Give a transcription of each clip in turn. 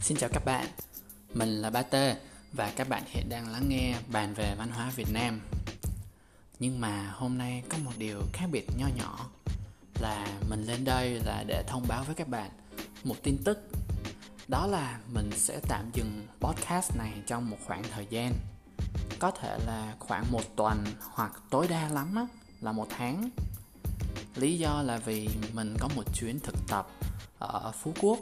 xin chào các bạn, mình là Ba Tê và các bạn hiện đang lắng nghe bàn về văn hóa Việt Nam. Nhưng mà hôm nay có một điều khác biệt nho nhỏ là mình lên đây là để thông báo với các bạn một tin tức. Đó là mình sẽ tạm dừng podcast này trong một khoảng thời gian. Có thể là khoảng một tuần hoặc tối đa lắm á, là một tháng. Lý do là vì mình có một chuyến thực tập ở phú quốc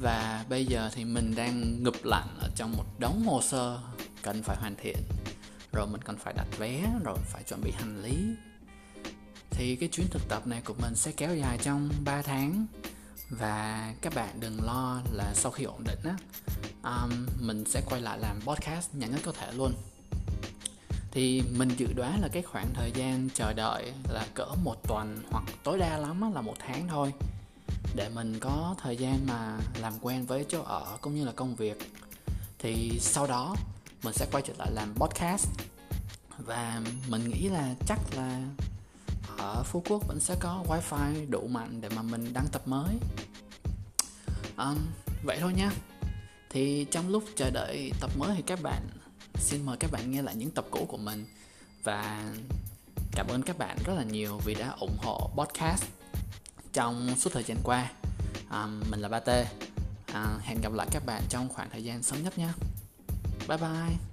và bây giờ thì mình đang ngụp lặn ở trong một đống hồ sơ cần phải hoàn thiện. Rồi mình còn phải đặt vé rồi phải chuẩn bị hành lý. Thì cái chuyến thực tập này của mình sẽ kéo dài trong 3 tháng. Và các bạn đừng lo là sau khi ổn định á um, mình sẽ quay lại làm podcast nhanh nhất có thể luôn. Thì mình dự đoán là cái khoảng thời gian chờ đợi là cỡ một tuần hoặc tối đa lắm là một tháng thôi để mình có thời gian mà làm quen với chỗ ở cũng như là công việc thì sau đó mình sẽ quay trở lại làm podcast. Và mình nghĩ là chắc là ở Phú Quốc vẫn sẽ có wifi đủ mạnh để mà mình đăng tập mới. Um, vậy thôi nha. Thì trong lúc chờ đợi tập mới thì các bạn xin mời các bạn nghe lại những tập cũ của mình. Và cảm ơn các bạn rất là nhiều vì đã ủng hộ podcast trong suốt thời gian qua. À, mình là ba t à, hẹn gặp lại các bạn trong khoảng thời gian sớm nhất nhé. Bye bye.